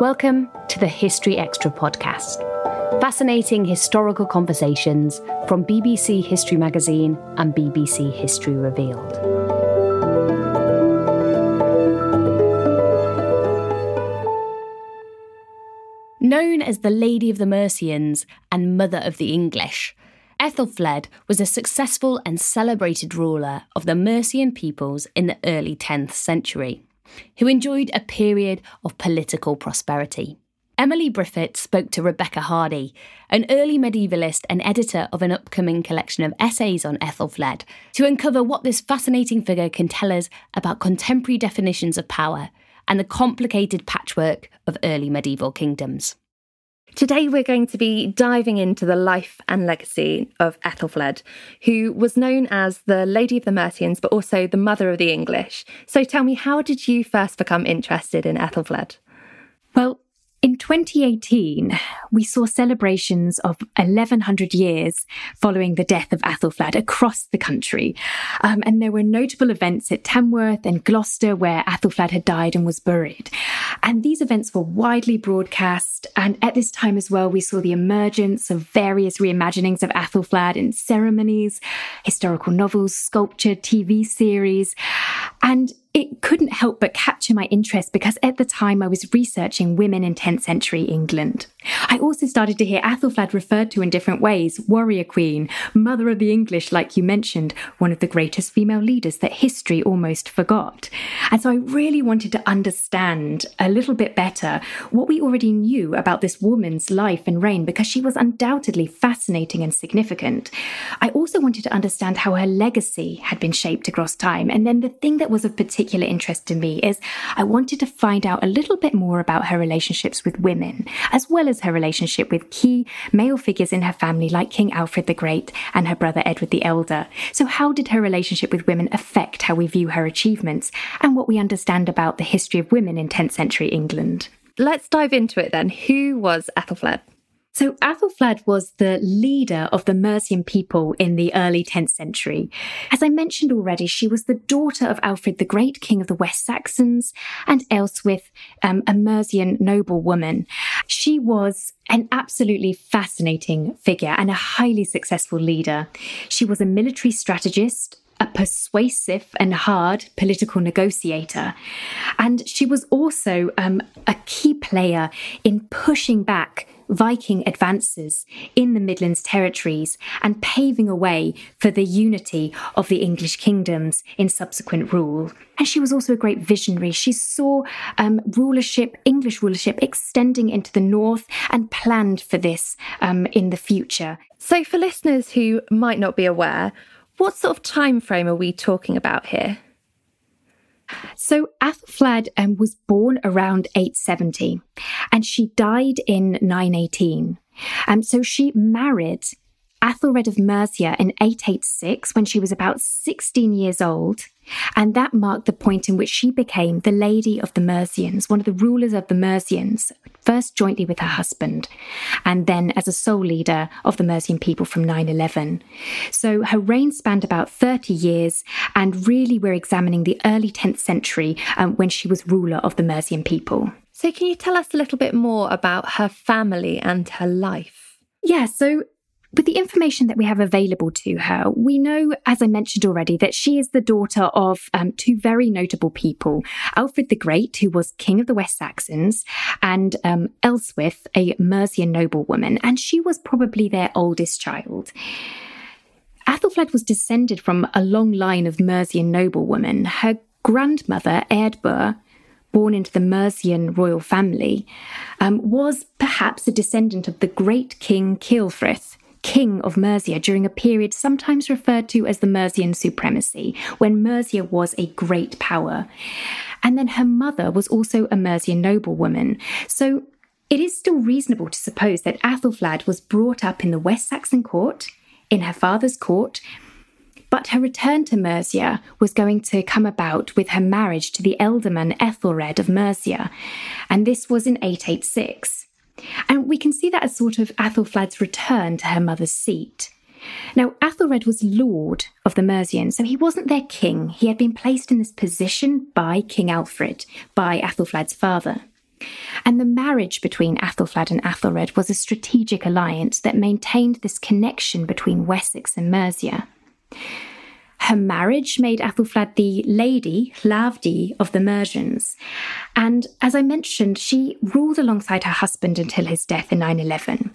Welcome to the History Extra podcast. Fascinating historical conversations from BBC History Magazine and BBC History Revealed. Known as the Lady of the Mercians and Mother of the English, Ethelfled was a successful and celebrated ruler of the Mercian peoples in the early 10th century who enjoyed a period of political prosperity. Emily Briffett spoke to Rebecca Hardie, an early medievalist and editor of an upcoming collection of essays on Ethelfled, to uncover what this fascinating figure can tell us about contemporary definitions of power and the complicated patchwork of early medieval kingdoms. Today, we're going to be diving into the life and legacy of Ethelfled, who was known as the Lady of the Mercians, but also the Mother of the English. So, tell me, how did you first become interested in Ethelfled? Well, in 2018, we saw celebrations of 1100 years following the death of Athelflaed across the country. Um, and there were notable events at Tamworth and Gloucester where Athelflaed had died and was buried. And these events were widely broadcast. And at this time as well, we saw the emergence of various reimaginings of Athelflaed in ceremonies, historical novels, sculpture, TV series. And it couldn't help but capture my interest because at the time I was researching women in 10th century England. I also started to hear Athelflaed referred to in different ways warrior queen, mother of the English, like you mentioned, one of the greatest female leaders that history almost forgot. And so I really wanted to understand a little bit better what we already knew about this woman's life and reign because she was undoubtedly fascinating and significant. I also wanted to understand how her legacy had been shaped across time. And then the thing that was of particular particular interest to me is I wanted to find out a little bit more about her relationships with women, as well as her relationship with key male figures in her family like King Alfred the Great and her brother Edward the Elder. So, how did her relationship with women affect how we view her achievements and what we understand about the history of women in 10th century England? Let's dive into it then. Who was Ethelfled? So Athelflaed was the leader of the Mercian people in the early 10th century. As I mentioned already, she was the daughter of Alfred the Great, king of the West Saxons, and Ealhswith, um, a Mercian noblewoman. She was an absolutely fascinating figure and a highly successful leader. She was a military strategist, a persuasive and hard political negotiator. And she was also um, a key player in pushing back Viking advances in the Midlands territories and paving a way for the unity of the English kingdoms in subsequent rule. And she was also a great visionary. She saw um, rulership, English rulership, extending into the north and planned for this um, in the future. So, for listeners who might not be aware, what sort of time frame are we talking about here? So Athelflaed um, was born around 870 and she died in 918. Um, so she married Athelred of Mercia in 886 when she was about 16 years old. And that marked the point in which she became the Lady of the Mercians, one of the rulers of the Mercians, first jointly with her husband, and then as a sole leader of the Mercian people from 911. So her reign spanned about 30 years, and really we're examining the early 10th century um, when she was ruler of the Mercian people. So, can you tell us a little bit more about her family and her life? Yeah, so with the information that we have available to her, we know, as I mentioned already, that she is the daughter of um, two very notable people Alfred the Great, who was king of the West Saxons, and um, Ealhswith, a Mercian noblewoman, and she was probably their oldest child. Athelflaed was descended from a long line of Mercian noblewomen. Her grandmother, Eadburh, born into the Mercian royal family, um, was perhaps a descendant of the great king Ceolfrith, king of Mercia during a period sometimes referred to as the Mercian supremacy, when Mercia was a great power. And then her mother was also a Mercian noblewoman. So it is still reasonable to suppose that Athelflaed was brought up in the West Saxon court, in her father's court, but her return to Mercia was going to come about with her marriage to the ealdorman Ethelred of Mercia, and this was in 886. And we can see that as sort of Athelflaed's return to her mother's seat. Now, Athelred was lord of the Mercians, so he wasn't their king. He had been placed in this position by King Alfred, by Athelflaed's father. And the marriage between Athelflaed and Athelred was a strategic alliance that maintained this connection between Wessex and Mercia. Her marriage made Athelflaed the lady, Lavdi, of the Mercians. And as I mentioned, she ruled alongside her husband until his death in 911.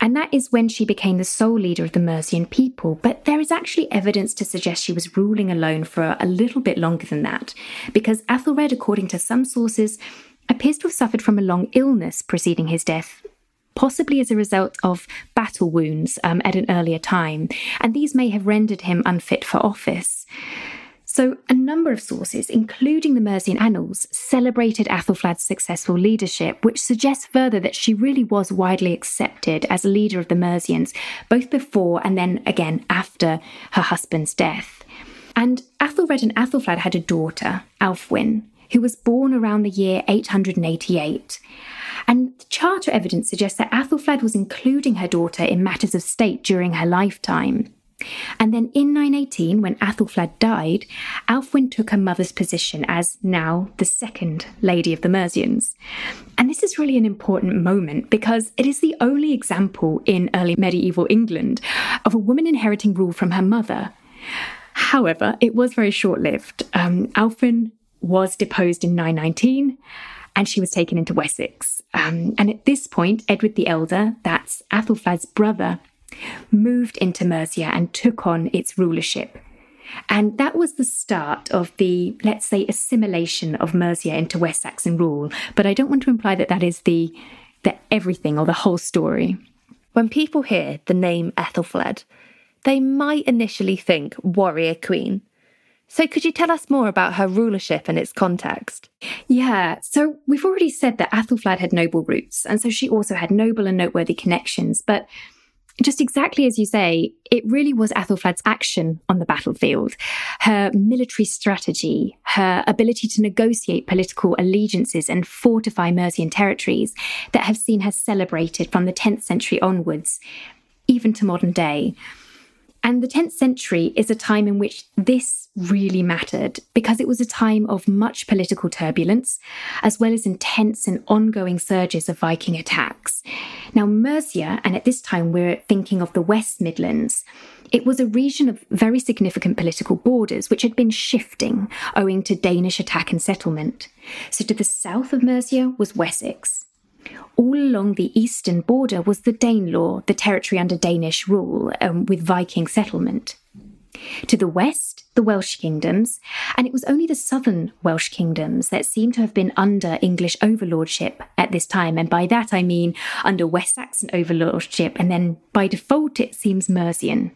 And that is when she became the sole leader of the Mercian people. But there is actually evidence to suggest she was ruling alone for a little bit longer than that, because Athelred, according to some sources, appears to have suffered from a long illness preceding his death, possibly as a result of battle wounds um, at an earlier time, and these may have rendered him unfit for office. So, a number of sources, including the Mercian Annals, celebrated Athelflaed's successful leadership, which suggests further that she really was widely accepted as a leader of the Mercians, both before and then again after her husband's death. And Athelred and Athelflaed had a daughter, Alfwin, who was born around the year 888. Charter evidence suggests that Athelflaed was including her daughter in matters of state during her lifetime. And then in 918, when Athelflaed died, Alfwin took her mother's position as now the second Lady of the Mercians. And this is really an important moment because it is the only example in early medieval England of a woman inheriting rule from her mother. However, it was very short lived. Um, Alfwin was deposed in 919 and she was taken into Wessex. Um, and at this point, Edward the Elder, that's Athelflaed's brother, moved into Mercia and took on its rulership. And that was the start of the, let's say, assimilation of Mercia into West Saxon rule. But I don't want to imply that that is the, the everything or the whole story. When people hear the name Ethelfled, they might initially think warrior queen. So, could you tell us more about her rulership and its context? Yeah, so we've already said that Athelflaed had noble roots, and so she also had noble and noteworthy connections. But just exactly as you say, it really was Athelflaed's action on the battlefield, her military strategy, her ability to negotiate political allegiances and fortify Mercian territories that have seen her celebrated from the 10th century onwards, even to modern day. And the 10th century is a time in which this really mattered because it was a time of much political turbulence, as well as intense and ongoing surges of Viking attacks. Now, Mercia, and at this time we're thinking of the West Midlands, it was a region of very significant political borders which had been shifting owing to Danish attack and settlement. So to the south of Mercia was Wessex. All along the eastern border was the Danelaw, the territory under Danish rule, um, with Viking settlement. To the west, the Welsh kingdoms, and it was only the southern Welsh kingdoms that seem to have been under English overlordship at this time. And by that I mean under West Saxon overlordship, and then by default it seems Mercian.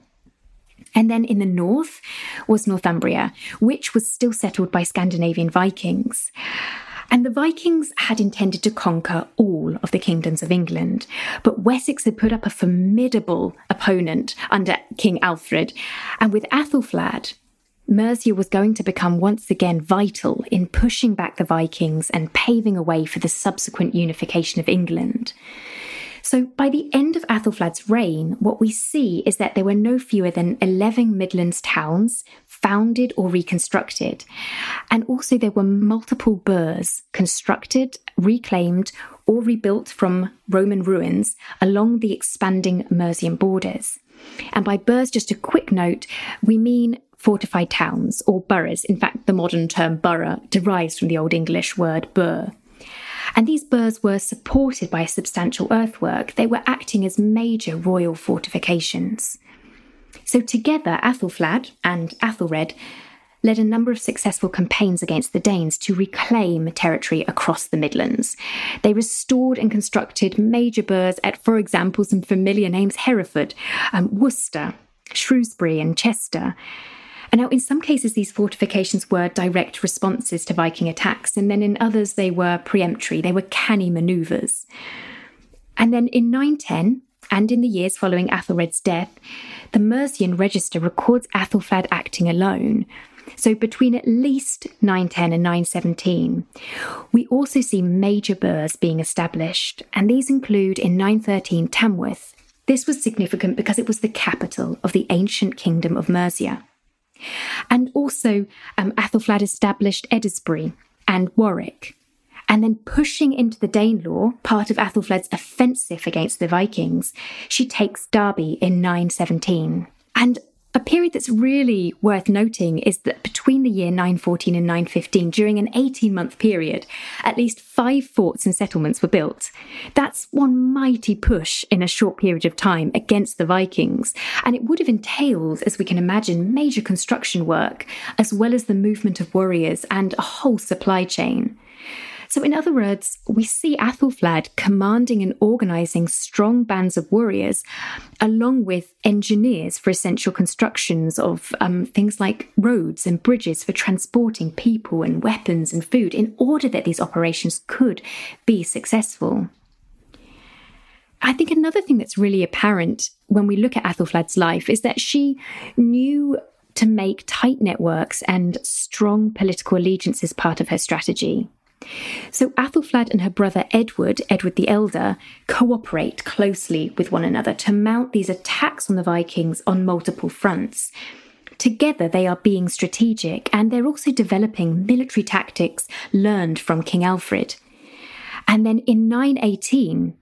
And then in the north was Northumbria, which was still settled by Scandinavian Vikings. And the Vikings had intended to conquer all of the kingdoms of England, but Wessex had put up a formidable opponent under King Alfred, and with Athelflaed, Mercia was going to become once again vital in pushing back the Vikings and paving a way for the subsequent unification of England. So by the end of Athelflaed's reign, what we see is that there were no fewer than 11 Midlands towns founded or reconstructed. And also there were multiple burhs constructed, reclaimed, or rebuilt from Roman ruins along the expanding Mercian borders. And by burhs, just a quick note, we mean fortified towns or boroughs. In fact, the modern term borough derives from the Old English word burh. And these burhs were supported by a substantial earthwork. They were acting as major royal fortifications. So together, Athelflaed and Athelred led a number of successful campaigns against the Danes to reclaim territory across the Midlands. They restored and constructed major burhs at, for example, some familiar names Hereford, um, Worcester, Shrewsbury, and Chester. And now, in some cases, these fortifications were direct responses to Viking attacks, and then in others, they were preemptory, they were canny manoeuvres. And then in 910, and in the years following Athelred's death, the Mercian register records Athelflaed acting alone. So between at least 910 and 917, we also see major burhs being established, and these include in 913 Tamworth. This was significant because it was the capital of the ancient kingdom of Mercia. And also, um, Athelflaed established Eddisbury and Warwick. And then pushing into the Danelaw, part of Athelflaed's offensive against the Vikings, she takes Derby in 917. And a period that's really worth noting is that between the year 914 and 915, during an 18 month period, at least five forts and settlements were built. That's one mighty push in a short period of time against the Vikings, and it would have entailed, as we can imagine, major construction work, as well as the movement of warriors and a whole supply chain. So, in other words, we see Athelflaed commanding and organising strong bands of warriors, along with engineers for essential constructions of um, things like roads and bridges for transporting people and weapons and food, in order that these operations could be successful. I think another thing that's really apparent when we look at Athelflaed's life is that she knew to make tight networks and strong political allegiances part of her strategy. So Athelflaed and her brother Edward, Edward the Elder, cooperate closely with one another to mount these attacks on the Vikings on multiple fronts. Together, they are being strategic and they're also developing military tactics learned from King Alfred. And then in 918,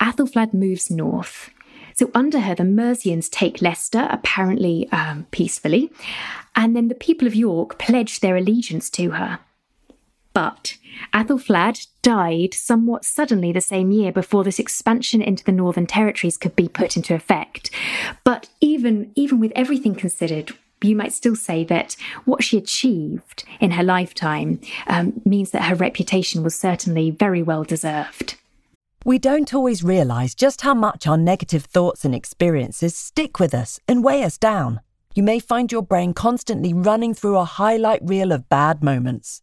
Athelflaed moves north. So under her, the Mercians take Leicester, apparently um, peacefully, and then the people of York pledge their allegiance to her. But Athelflaed died somewhat suddenly the same year before this expansion into the Northern Territories could be put into effect. But even, even with everything considered, you might still say that what she achieved in her lifetime um, means that her reputation was certainly very well deserved. We don't always realise just how much our negative thoughts and experiences stick with us and weigh us down. You may find your brain constantly running through a highlight reel of bad moments.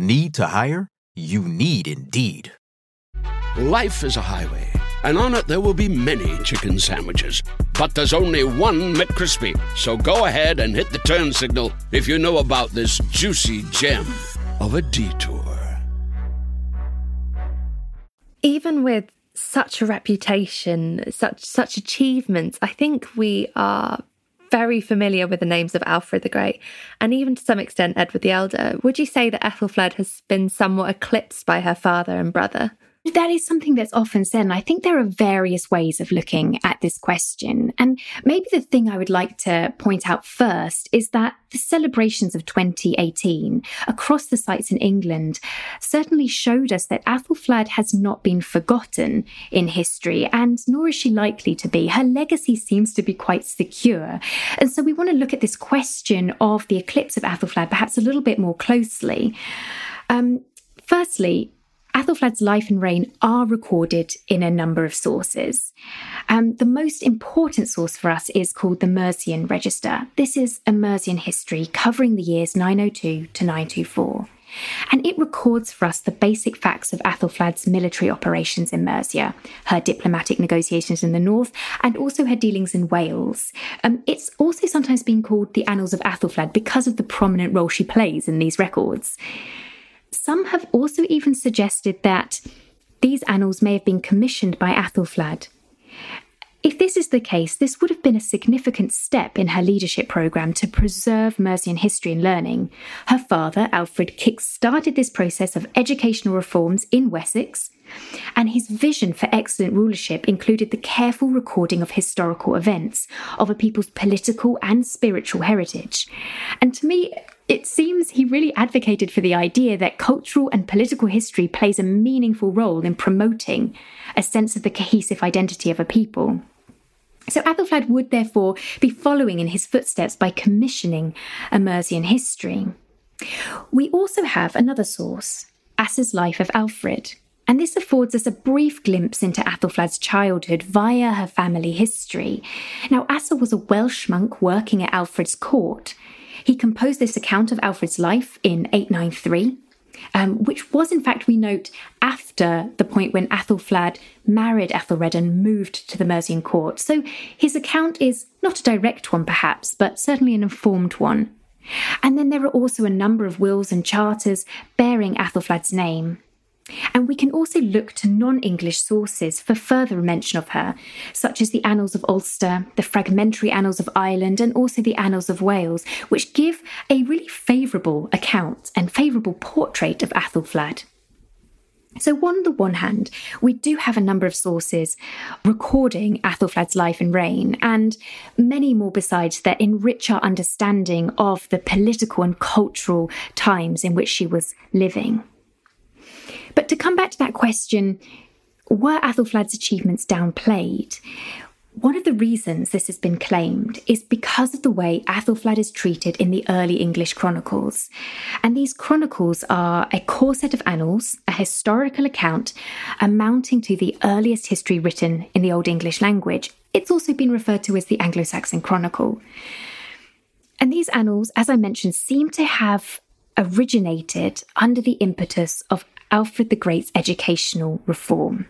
Need to hire? You need Indeed. Life is a highway, and on it there will be many chicken sandwiches. But there's only one McCrispy. So go ahead and hit the turn signal if you know about this juicy gem of a detour. Even with such a reputation, such such achievements, I think we are very familiar with the names of Alfred the Great and even to some extent Edward the Elder. Would you say that Ethelfled has been somewhat eclipsed by her father and brother? That is something that's often said. And I think there are various ways of looking at this question. And maybe the thing I would like to point out first is that the celebrations of 2018 across the sites in England certainly showed us that Athelflaed has not been forgotten in history, and nor is she likely to be. Her legacy seems to be quite secure. And so we want to look at this question of the eclipse of Athelflaed perhaps a little bit more closely. Um, firstly, Athelflaed's life and reign are recorded in a number of sources. Um, the most important source for us is called the Mercian Register. This is a Mercian history covering the years 902 to 924. And it records for us the basic facts of Athelflaed's military operations in Mercia, her diplomatic negotiations in the north, and also her dealings in Wales. Um, it's also sometimes been called the Annals of Athelflaed because of the prominent role she plays in these records. Some have also even suggested that these annals may have been commissioned by Athelflaed. If this is the case, this would have been a significant step in her leadership programme to preserve Mercian history and learning. Her father, Alfred, kick started this process of educational reforms in Wessex, and his vision for excellent rulership included the careful recording of historical events, of a people's political and spiritual heritage. And to me, it seems he really advocated for the idea that cultural and political history plays a meaningful role in promoting a sense of the cohesive identity of a people. So Athelflaed would therefore be following in his footsteps by commissioning a Mercian history. We also have another source, Asser's Life of Alfred, and this affords us a brief glimpse into Athelflaed's childhood via her family history. Now, Asser was a Welsh monk working at Alfred's court, he composed this account of Alfred's life in 893. Um, which was, in fact, we note, after the point when Athelflaed married Ethelred and moved to the Mercian court. So his account is not a direct one, perhaps, but certainly an informed one. And then there are also a number of wills and charters bearing Athelflaed's name. And we can also look to non English sources for further mention of her, such as the Annals of Ulster, the Fragmentary Annals of Ireland, and also the Annals of Wales, which give a really favourable account and favourable portrait of Athelflaed. So, on the one hand, we do have a number of sources recording Athelflaed's life and reign, and many more besides that enrich our understanding of the political and cultural times in which she was living. But to come back to that question, were Athelflaed's achievements downplayed? One of the reasons this has been claimed is because of the way Athelflaed is treated in the early English chronicles. And these chronicles are a core set of annals, a historical account amounting to the earliest history written in the Old English language. It's also been referred to as the Anglo Saxon Chronicle. And these annals, as I mentioned, seem to have originated under the impetus of Alfred the Great's educational reform.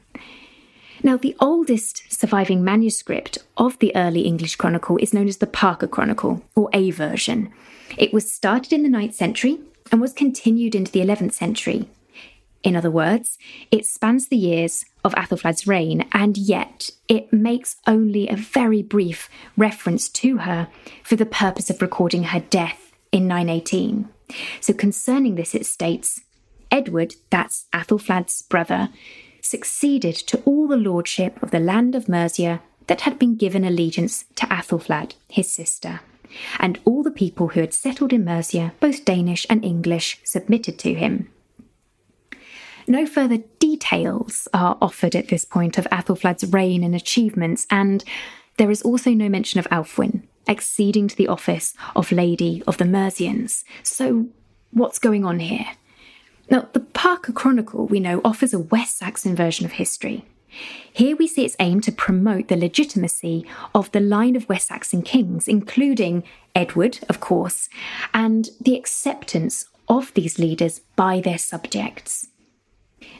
Now, the oldest surviving manuscript of the early English Chronicle is known as the Parker Chronicle, or A version. It was started in the 9th century and was continued into the 11th century. In other words, it spans the years of Athelflaed's reign, and yet it makes only a very brief reference to her for the purpose of recording her death in 918. So, concerning this, it states Edward, that's Athelflaed's brother, succeeded to all the lordship of the land of Mercia that had been given allegiance to Athelflaed, his sister. And all the people who had settled in Mercia, both Danish and English, submitted to him. No further details are offered at this point of Athelflaed's reign and achievements, and there is also no mention of Alfwin, acceding to the office of Lady of the Mercians. So, what's going on here? Now, the Parker Chronicle, we know, offers a West Saxon version of history. Here we see its aim to promote the legitimacy of the line of West Saxon kings, including Edward, of course, and the acceptance of these leaders by their subjects.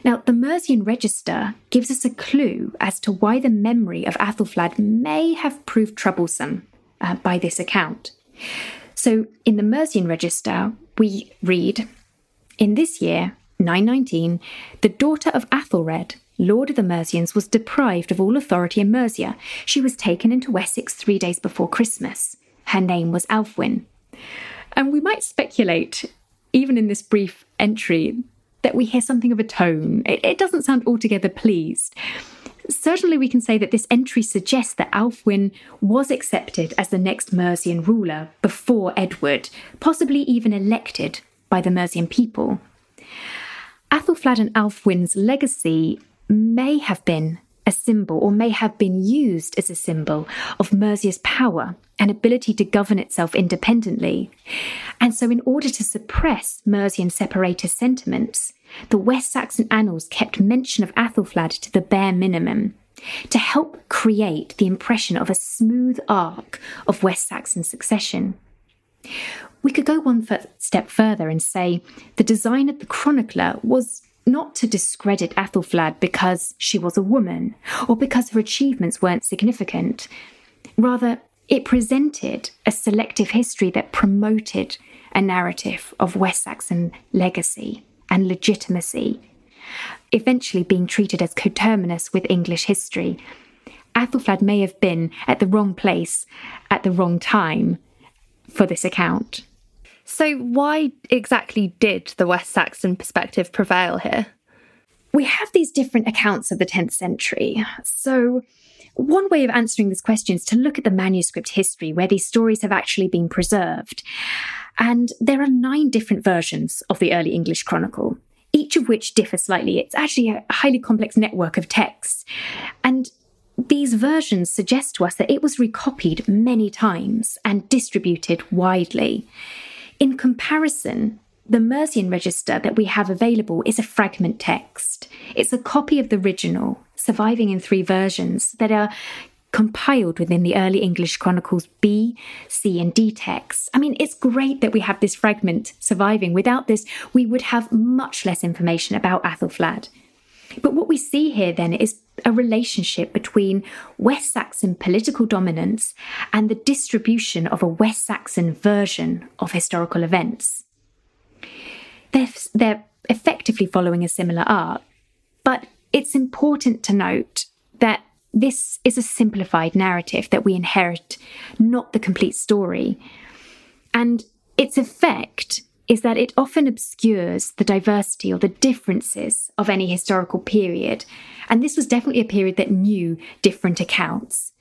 Now, the Mercian Register gives us a clue as to why the memory of Athelflaed may have proved troublesome uh, by this account. So, in the Mercian Register, we read In this year, 919, the daughter of Athelred, Lord of the Mercians, was deprived of all authority in Mercia. She was taken into Wessex three days before Christmas. Her name was Alfwin. And we might speculate, even in this brief entry, that we hear something of a tone. It, it doesn't sound altogether pleased. Certainly, we can say that this entry suggests that Alfwin was accepted as the next Mercian ruler before Edward, possibly even elected by the Mercian people. Athelflaed and Alfwin's legacy may have been a symbol or may have been used as a symbol of Mercia's power and ability to govern itself independently. And so, in order to suppress Mercian separatist sentiments, the West Saxon annals kept mention of Athelflaed to the bare minimum to help create the impression of a smooth arc of West Saxon succession. We could go one step further and say the design of the chronicler was not to discredit Athelflaed because she was a woman or because her achievements weren't significant. Rather, it presented a selective history that promoted a narrative of West Saxon legacy and legitimacy, eventually being treated as coterminous with English history. Athelflaed may have been at the wrong place at the wrong time for this account. So, why exactly did the West Saxon perspective prevail here? We have these different accounts of the 10th century. So, one way of answering this question is to look at the manuscript history where these stories have actually been preserved. And there are nine different versions of the early English Chronicle, each of which differ slightly. It's actually a highly complex network of texts. And these versions suggest to us that it was recopied many times and distributed widely. In comparison, the Mercian register that we have available is a fragment text. It's a copy of the original, surviving in three versions that are compiled within the early English Chronicles B, C, and D texts. I mean, it's great that we have this fragment surviving. Without this, we would have much less information about Athelflaed. But what we see here then is a relationship between West Saxon political dominance and the distribution of a West Saxon version of historical events. They're, they're effectively following a similar arc, but it's important to note that this is a simplified narrative that we inherit, not the complete story. And its effect is that it often obscures the diversity or the differences of any historical period. And this was definitely a period that knew different accounts.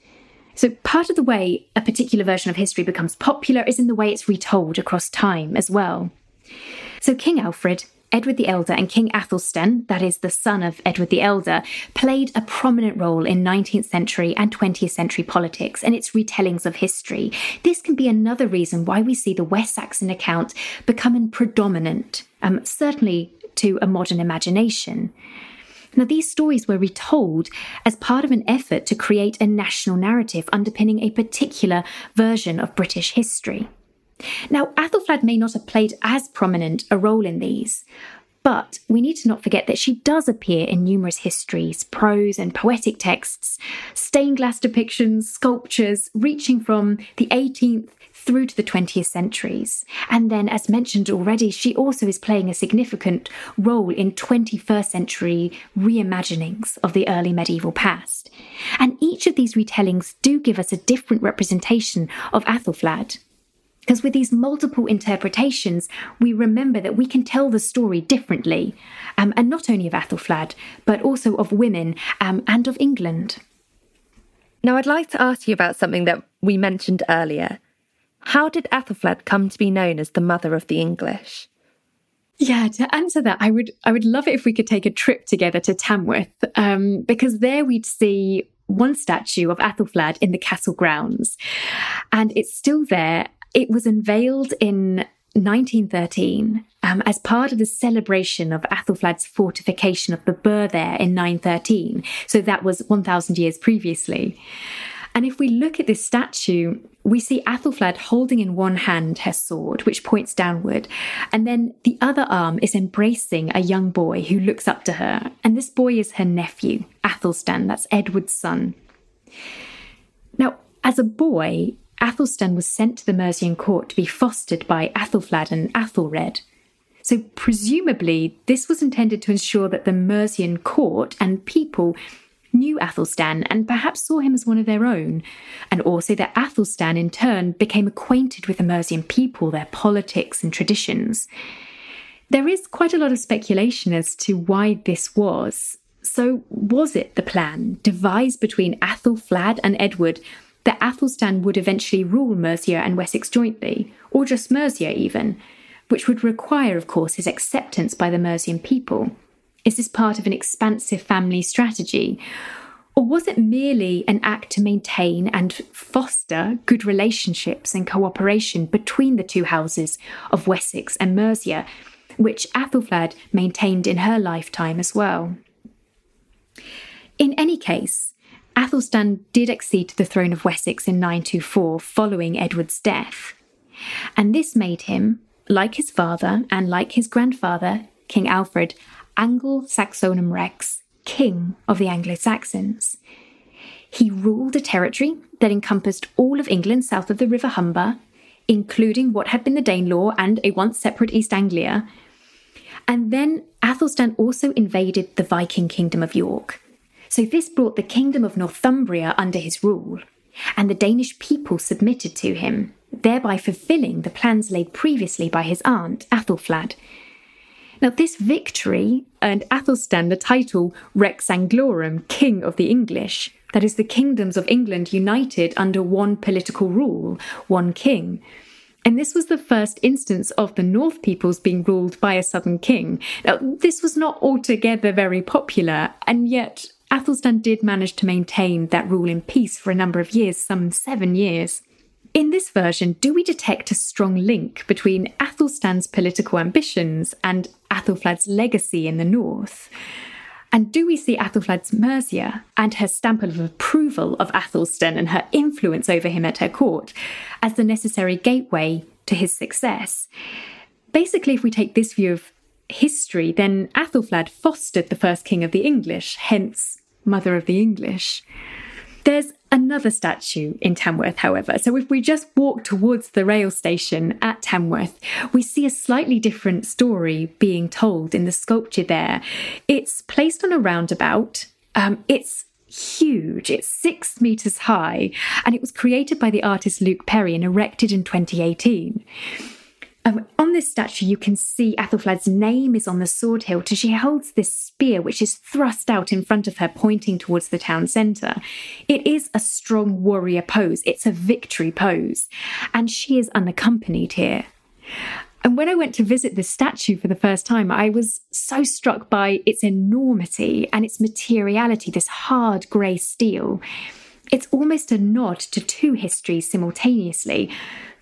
So, part of the way a particular version of history becomes popular is in the way it's retold across time as well. So, King Alfred Edward the Elder and King Athelstan, that is the son of Edward the Elder, played a prominent role in 19th century and 20th century politics and its retellings of history. This can be another reason why we see the West Saxon account becoming predominant, um, certainly to a modern imagination. Now, these stories were retold as part of an effort to create a national narrative underpinning a particular version of British history. Now, Athelflaed may not have played as prominent a role in these, but we need to not forget that she does appear in numerous histories, prose, and poetic texts, stained glass depictions, sculptures, reaching from the 18th through to the 20th centuries. And then, as mentioned already, she also is playing a significant role in 21st century reimaginings of the early medieval past. And each of these retellings do give us a different representation of Athelflaed. Because with these multiple interpretations, we remember that we can tell the story differently, um, and not only of Athelflaed, but also of women um, and of England. Now, I'd like to ask you about something that we mentioned earlier. How did Athelflaed come to be known as the mother of the English? Yeah, to answer that, I would I would love it if we could take a trip together to Tamworth, um, because there we'd see one statue of Athelflaed in the castle grounds, and it's still there. It was unveiled in 1913 um, as part of the celebration of Athelflaed's fortification of the Burh there in 913. So that was 1,000 years previously. And if we look at this statue, we see Athelflaed holding in one hand her sword, which points downward, and then the other arm is embracing a young boy who looks up to her. And this boy is her nephew, Athelstan, that's Edward's son. Now, as a boy, Athelstan was sent to the Mercian court to be fostered by Athelflaed and Athelred. So, presumably, this was intended to ensure that the Mercian court and people knew Athelstan and perhaps saw him as one of their own, and also that Athelstan in turn became acquainted with the Mercian people, their politics and traditions. There is quite a lot of speculation as to why this was. So, was it the plan devised between Athelflaed and Edward that Athelstan would eventually rule Mercia and Wessex jointly, or just Mercia even, which would require, of course, his acceptance by the Mercian people? Is this part of an expansive family strategy? Or was it merely an act to maintain and foster good relationships and cooperation between the two houses of Wessex and Mercia, which Athelflaed maintained in her lifetime as well? In any case, Athelstan did accede to the throne of Wessex in 924 following Edward's death. And this made him, like his father and like his grandfather, King Alfred, Anglo Saxonum Rex, king of the Anglo Saxons. He ruled a territory that encompassed all of England south of the River Humber, including what had been the Danelaw and a once separate East Anglia. And then Athelstan also invaded the Viking kingdom of York. So this brought the kingdom of Northumbria under his rule, and the Danish people submitted to him, thereby fulfilling the plans laid previously by his aunt, Athelflaed, now, this victory earned Athelstan the title Rex Anglorum, King of the English. That is, the kingdoms of England united under one political rule, one king. And this was the first instance of the North peoples being ruled by a southern king. Now, this was not altogether very popular, and yet Athelstan did manage to maintain that rule in peace for a number of years, some seven years. In this version, do we detect a strong link between Athelstan's political ambitions and Athelflaed's legacy in the north? And do we see Athelflaed's Mercia and her stamp of approval of Athelstan and her influence over him at her court as the necessary gateway to his success? Basically, if we take this view of history, then Athelflaed fostered the first king of the English, hence mother of the English. There's another statue in Tamworth, however. So if we just walk towards the rail station at Tamworth, we see a slightly different story being told in the sculpture there. It's placed on a roundabout. Um, it's huge. It's six meters high, and it was created by the artist Luke Perry and erected in 2018. Um, on this statue, you can see Athelflaed's name is on the sword hilt as she holds this spear, which is thrust out in front of her, pointing towards the town centre. It is a strong warrior pose, it's a victory pose, and she is unaccompanied here. And when I went to visit this statue for the first time, I was so struck by its enormity and its materiality, this hard grey steel. It's almost a nod to two histories simultaneously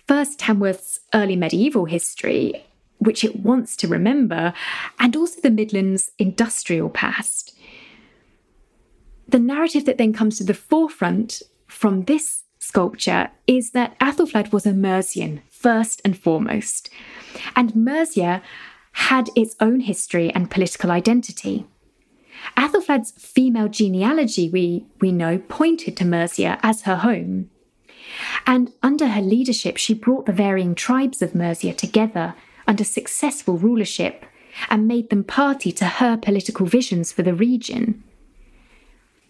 first Tamworth's early medieval history, which it wants to remember, and also the Midlands' industrial past. The narrative that then comes to the forefront from this sculpture is that Athelflaed was a Mercian, first and foremost. And Mercia had its own history and political identity. Athelflaed's female genealogy, we, we know, pointed to Mercia as her home. And under her leadership, she brought the varying tribes of Mercia together under successful rulership and made them party to her political visions for the region.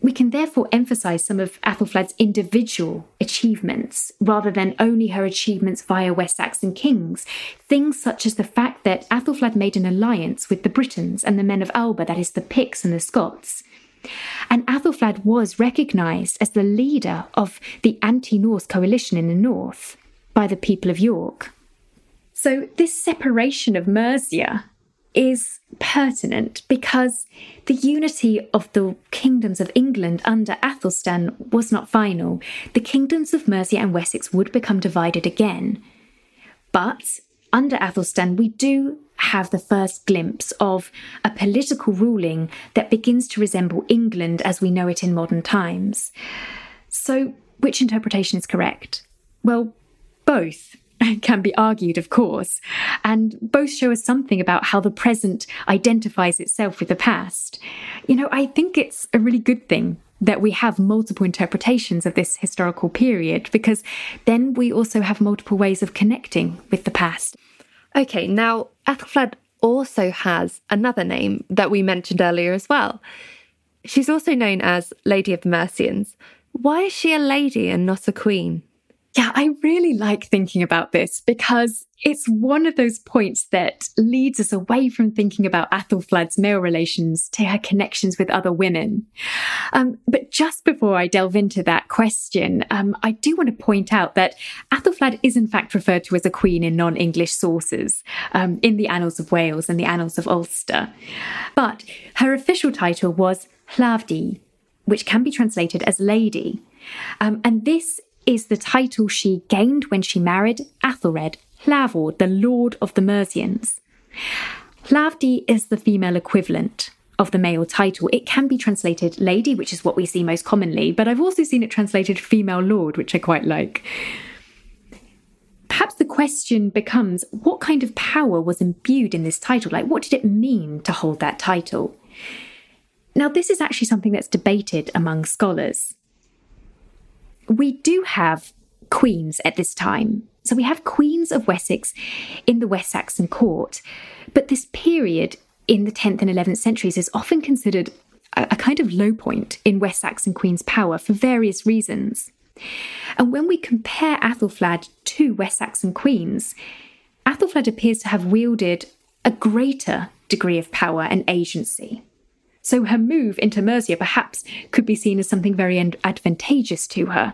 We can therefore emphasize some of Athelflaed's individual achievements rather than only her achievements via West Saxon kings. Things such as the fact that Athelflaed made an alliance with the Britons and the men of Alba, that is, the Picts and the Scots. And Athelflaed was recognized as the leader of the anti Norse coalition in the north by the people of York. So, this separation of Mercia is pertinent because the unity of the kingdoms of England under Athelstan was not final. The kingdoms of Mercia and Wessex would become divided again. But under Athelstan, we do have the first glimpse of a political ruling that begins to resemble England as we know it in modern times. So, which interpretation is correct? Well, both can be argued, of course, and both show us something about how the present identifies itself with the past. You know, I think it's a really good thing that we have multiple interpretations of this historical period because then we also have multiple ways of connecting with the past. Okay, now Athelflaed also has another name that we mentioned earlier as well. She's also known as Lady of the Mercians. Why is she a lady and not a queen? Yeah, I really like thinking about this because it's one of those points that leads us away from thinking about Athelflaed's male relations to her connections with other women. Um, but just before I delve into that question, um, I do want to point out that Athelflaed is in fact referred to as a queen in non English sources, um, in the Annals of Wales and the Annals of Ulster. But her official title was Hlavdi, which can be translated as lady. Um, and this is the title she gained when she married Athelred, Hlavor, the Lord of the Mercians. Hlavdi is the female equivalent of the male title. It can be translated lady, which is what we see most commonly, but I've also seen it translated female lord, which I quite like. Perhaps the question becomes what kind of power was imbued in this title? Like, what did it mean to hold that title? Now, this is actually something that's debated among scholars we do have queens at this time. So we have queens of Wessex in the West Saxon court. But this period in the 10th and 11th centuries is often considered a, a kind of low point in West Saxon queens' power for various reasons. And when we compare Athelflaed to West Saxon queens, Athelflaed appears to have wielded a greater degree of power and agency. So her move into Mercia perhaps could be seen as something very advantageous to her.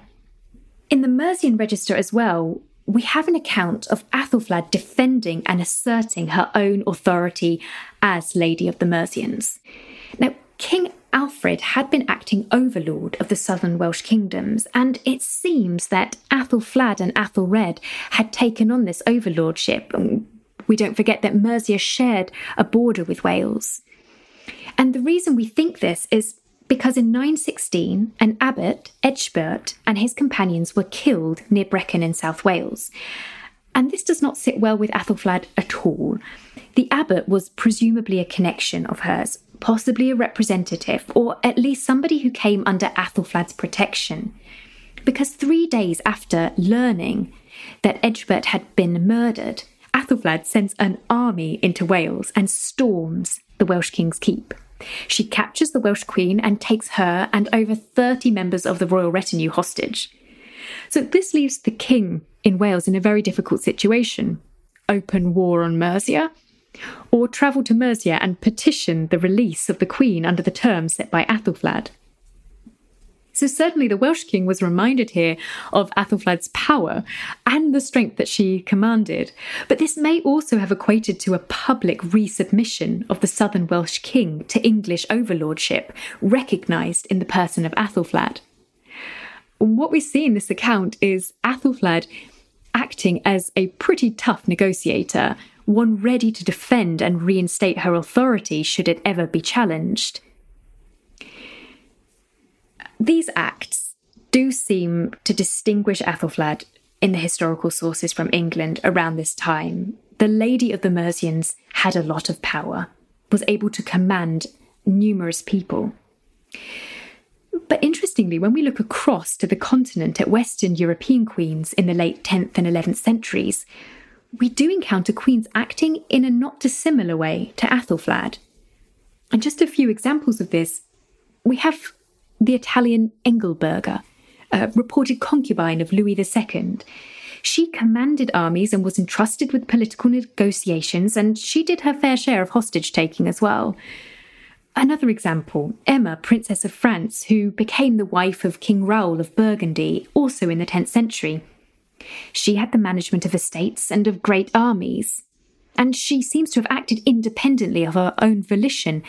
In the Mercian register as well, we have an account of Athelflaed defending and asserting her own authority as Lady of the Mercians. Now, King Alfred had been acting overlord of the southern Welsh kingdoms, and it seems that Athelflaed and Athelred had taken on this overlordship. We don't forget that Mercia shared a border with Wales. And the reason we think this is because in 916, an abbot, Ecgberht, and his companions were killed near Brecon in South Wales. And this does not sit well with Athelflaed at all. The abbot was presumably a connection of hers, possibly a representative, or at least somebody who came under Athelflaed's protection. Because three days after learning that Ecgberht had been murdered, Athelflaed sends an army into Wales and storms the Welsh king's keep. She captures the Welsh queen and takes her and over 30 members of the royal retinue hostage. So this leaves the king in Wales in a very difficult situation open war on Mercia, or travel to Mercia and petition the release of the queen under the terms set by Athelflaed. So, certainly, the Welsh king was reminded here of Athelflaed's power and the strength that she commanded. But this may also have equated to a public resubmission of the southern Welsh king to English overlordship, recognised in the person of Athelflaed. What we see in this account is Athelflaed acting as a pretty tough negotiator, one ready to defend and reinstate her authority should it ever be challenged. These acts do seem to distinguish Athelflaed in the historical sources from England around this time. The Lady of the Mercians had a lot of power, was able to command numerous people. But interestingly, when we look across to the continent at Western European queens in the late 10th and 11th centuries, we do encounter queens acting in a not dissimilar way to Athelflaed. And just a few examples of this we have the Italian Engelberga, a reported concubine of Louis II. She commanded armies and was entrusted with political negotiations, and she did her fair share of hostage taking as well. Another example Emma, Princess of France, who became the wife of King Raoul of Burgundy, also in the 10th century. She had the management of estates and of great armies, and she seems to have acted independently of her own volition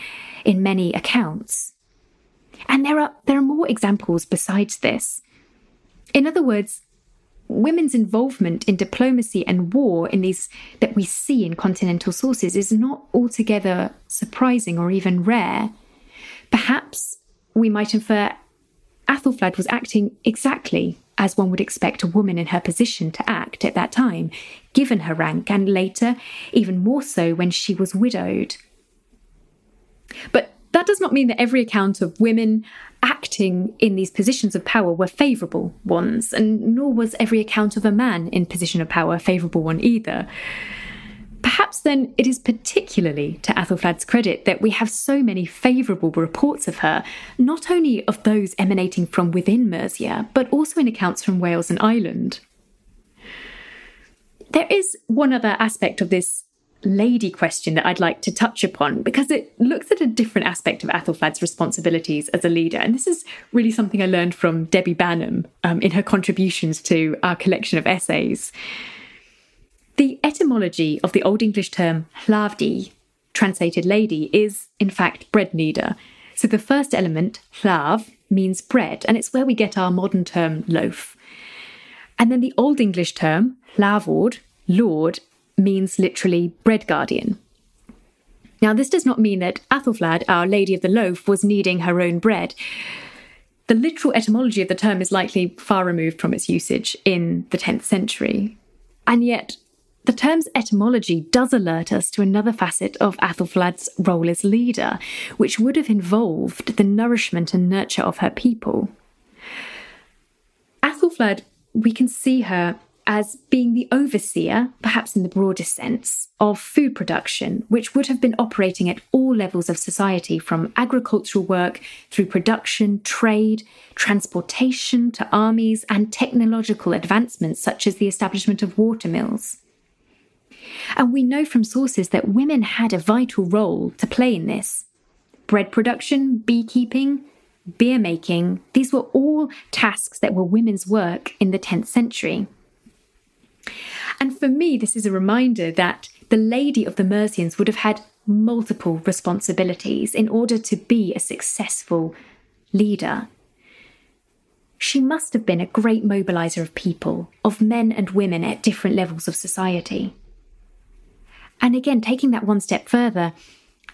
in many accounts. And there are, there are more examples besides this. In other words, women's involvement in diplomacy and war in these that we see in continental sources is not altogether surprising or even rare. Perhaps we might infer Athelflaed was acting exactly as one would expect a woman in her position to act at that time, given her rank, and later, even more so when she was widowed. But that does not mean that every account of women acting in these positions of power were favourable ones, and nor was every account of a man in position of power a favourable one either. Perhaps then it is particularly to Athelflaed's credit that we have so many favourable reports of her, not only of those emanating from within Mercia, but also in accounts from Wales and Ireland. There is one other aspect of this lady question that I'd like to touch upon because it looks at a different aspect of Athelflaed's responsibilities as a leader. And this is really something I learned from Debby Banham um, in her contributions to our collection of essays. The etymology of the Old English term hlavdi, translated lady, is in fact bread kneader. So the first element, hlav, means bread, and it's where we get our modern term loaf. And then the Old English term, hlavord, lord, means literally bread guardian. Now, this does not mean that Athelflaed, Our Lady of the Loaf, was kneading her own bread. The literal etymology of the term is likely far removed from its usage in the 10th century. And yet, the term's etymology does alert us to another facet of Athelflaed's role as leader, which would have involved the nourishment and nurture of her people. Athelflaed, we can see her as being the overseer, perhaps in the broadest sense, of food production, which would have been operating at all levels of society from agricultural work through production, trade, transportation to armies, and technological advancements such as the establishment of water mills. And we know from sources that women had a vital role to play in this. Bread production, beekeeping, beer making, these were all tasks that were women's work in the 10th century. And for me, this is a reminder that the Lady of the Mercians would have had multiple responsibilities in order to be a successful leader. She must have been a great mobilizer of people, of men and women at different levels of society. And again, taking that one step further,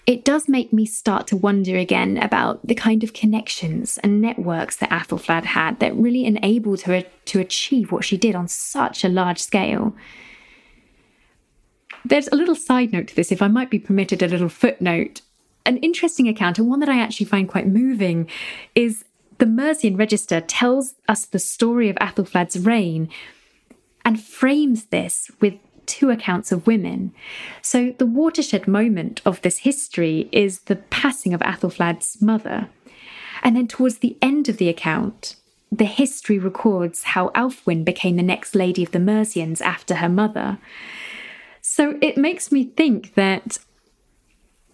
it does make me start to wonder again about the kind of connections and networks that Athelflaed had that really enabled her to achieve what she did on such a large scale. There's a little side note to this, if I might be permitted a little footnote. An interesting account, and one that I actually find quite moving, is the Mercian Register tells us the story of Athelflaed's reign and frames this with two accounts of women. So the watershed moment of this history is the passing of Athelflaed's mother. And then towards the end of the account, the history records how Aelfwynn became the next lady of the Mercians after her mother. So it makes me think that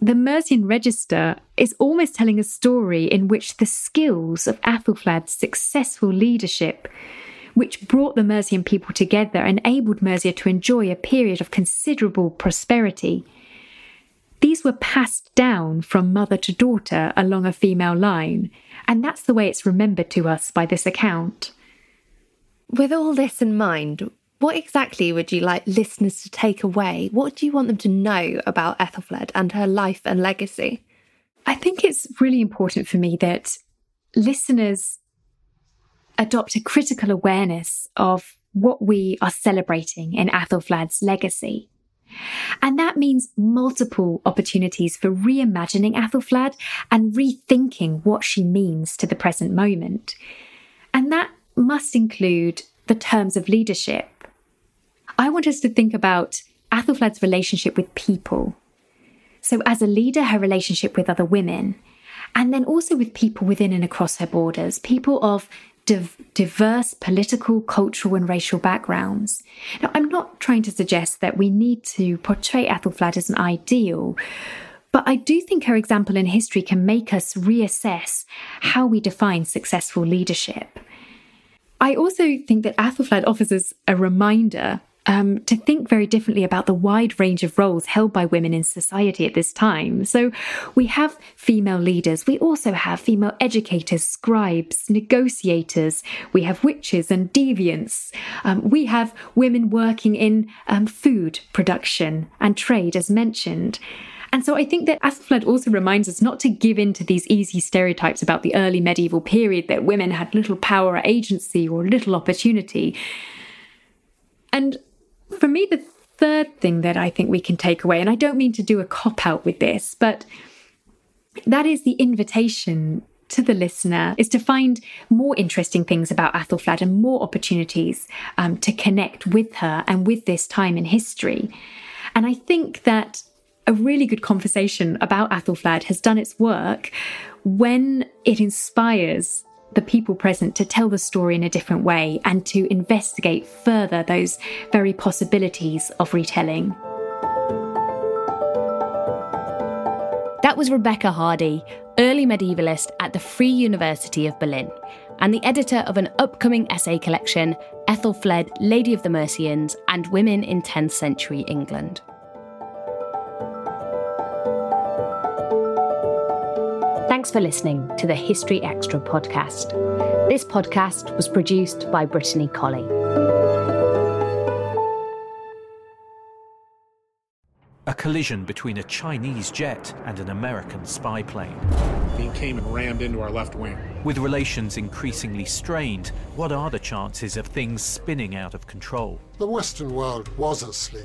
the Mercian Register is almost telling a story in which the skills of Athelflaed's successful leadership which brought the Mercian people together and enabled Mercia to enjoy a period of considerable prosperity. These were passed down from mother to daughter along a female line, and that's the way it's remembered to us by this account. With all this in mind, what exactly would you like listeners to take away? What do you want them to know about Athelflaed and her life and legacy? I think it's really important for me that listeners adopt a critical awareness of what we are celebrating in Athelflaed's legacy. And that means multiple opportunities for reimagining Athelflaed and rethinking what she means to the present moment. And that must include the terms of leadership. I want us to think about Athelflaed's relationship with people. So, as a leader, her relationship with other women, and then also with people within and across her borders, people of div- diverse political, cultural, and racial backgrounds. Now, I'm not trying to suggest that we need to portray Athelflaed as an ideal. But I do think her example in history can make us reassess how we define successful leadership. I also think that Athelflaed offers us a reminder um, to think very differently about the wide range of roles held by women in society at this time. So we have female leaders, we also have female educators, scribes, negotiators, we have witches and deviants, um, we have women working in um, food production and trade, as mentioned. And so I think that Athelflaed also reminds us not to give in to these easy stereotypes about the early medieval period that women had little power or agency or little opportunity. And for me, the third thing that I think we can take away, and I don't mean to do a cop out with this, but that is the invitation to the listener is to find more interesting things about Athelflaed and more opportunities um, to connect with her and with this time in history. And I think that a really good conversation about Athelflaed has done its work when it inspires the people present to tell the story in a different way and to investigate further those very possibilities of retelling. That was Rebecca Hardie, early medievalist at the Free University of Berlin, and the editor of an upcoming essay collection, Athelflaed, Lady of the Mercians, and Women in 10th Century England. Thanks for listening to the History Extra podcast. This podcast was produced by Brittany Colley. A collision between a Chinese jet and an American spy plane. He came and rammed into our left wing. With relations increasingly strained, what are the chances of things spinning out of control? The Western world was asleep.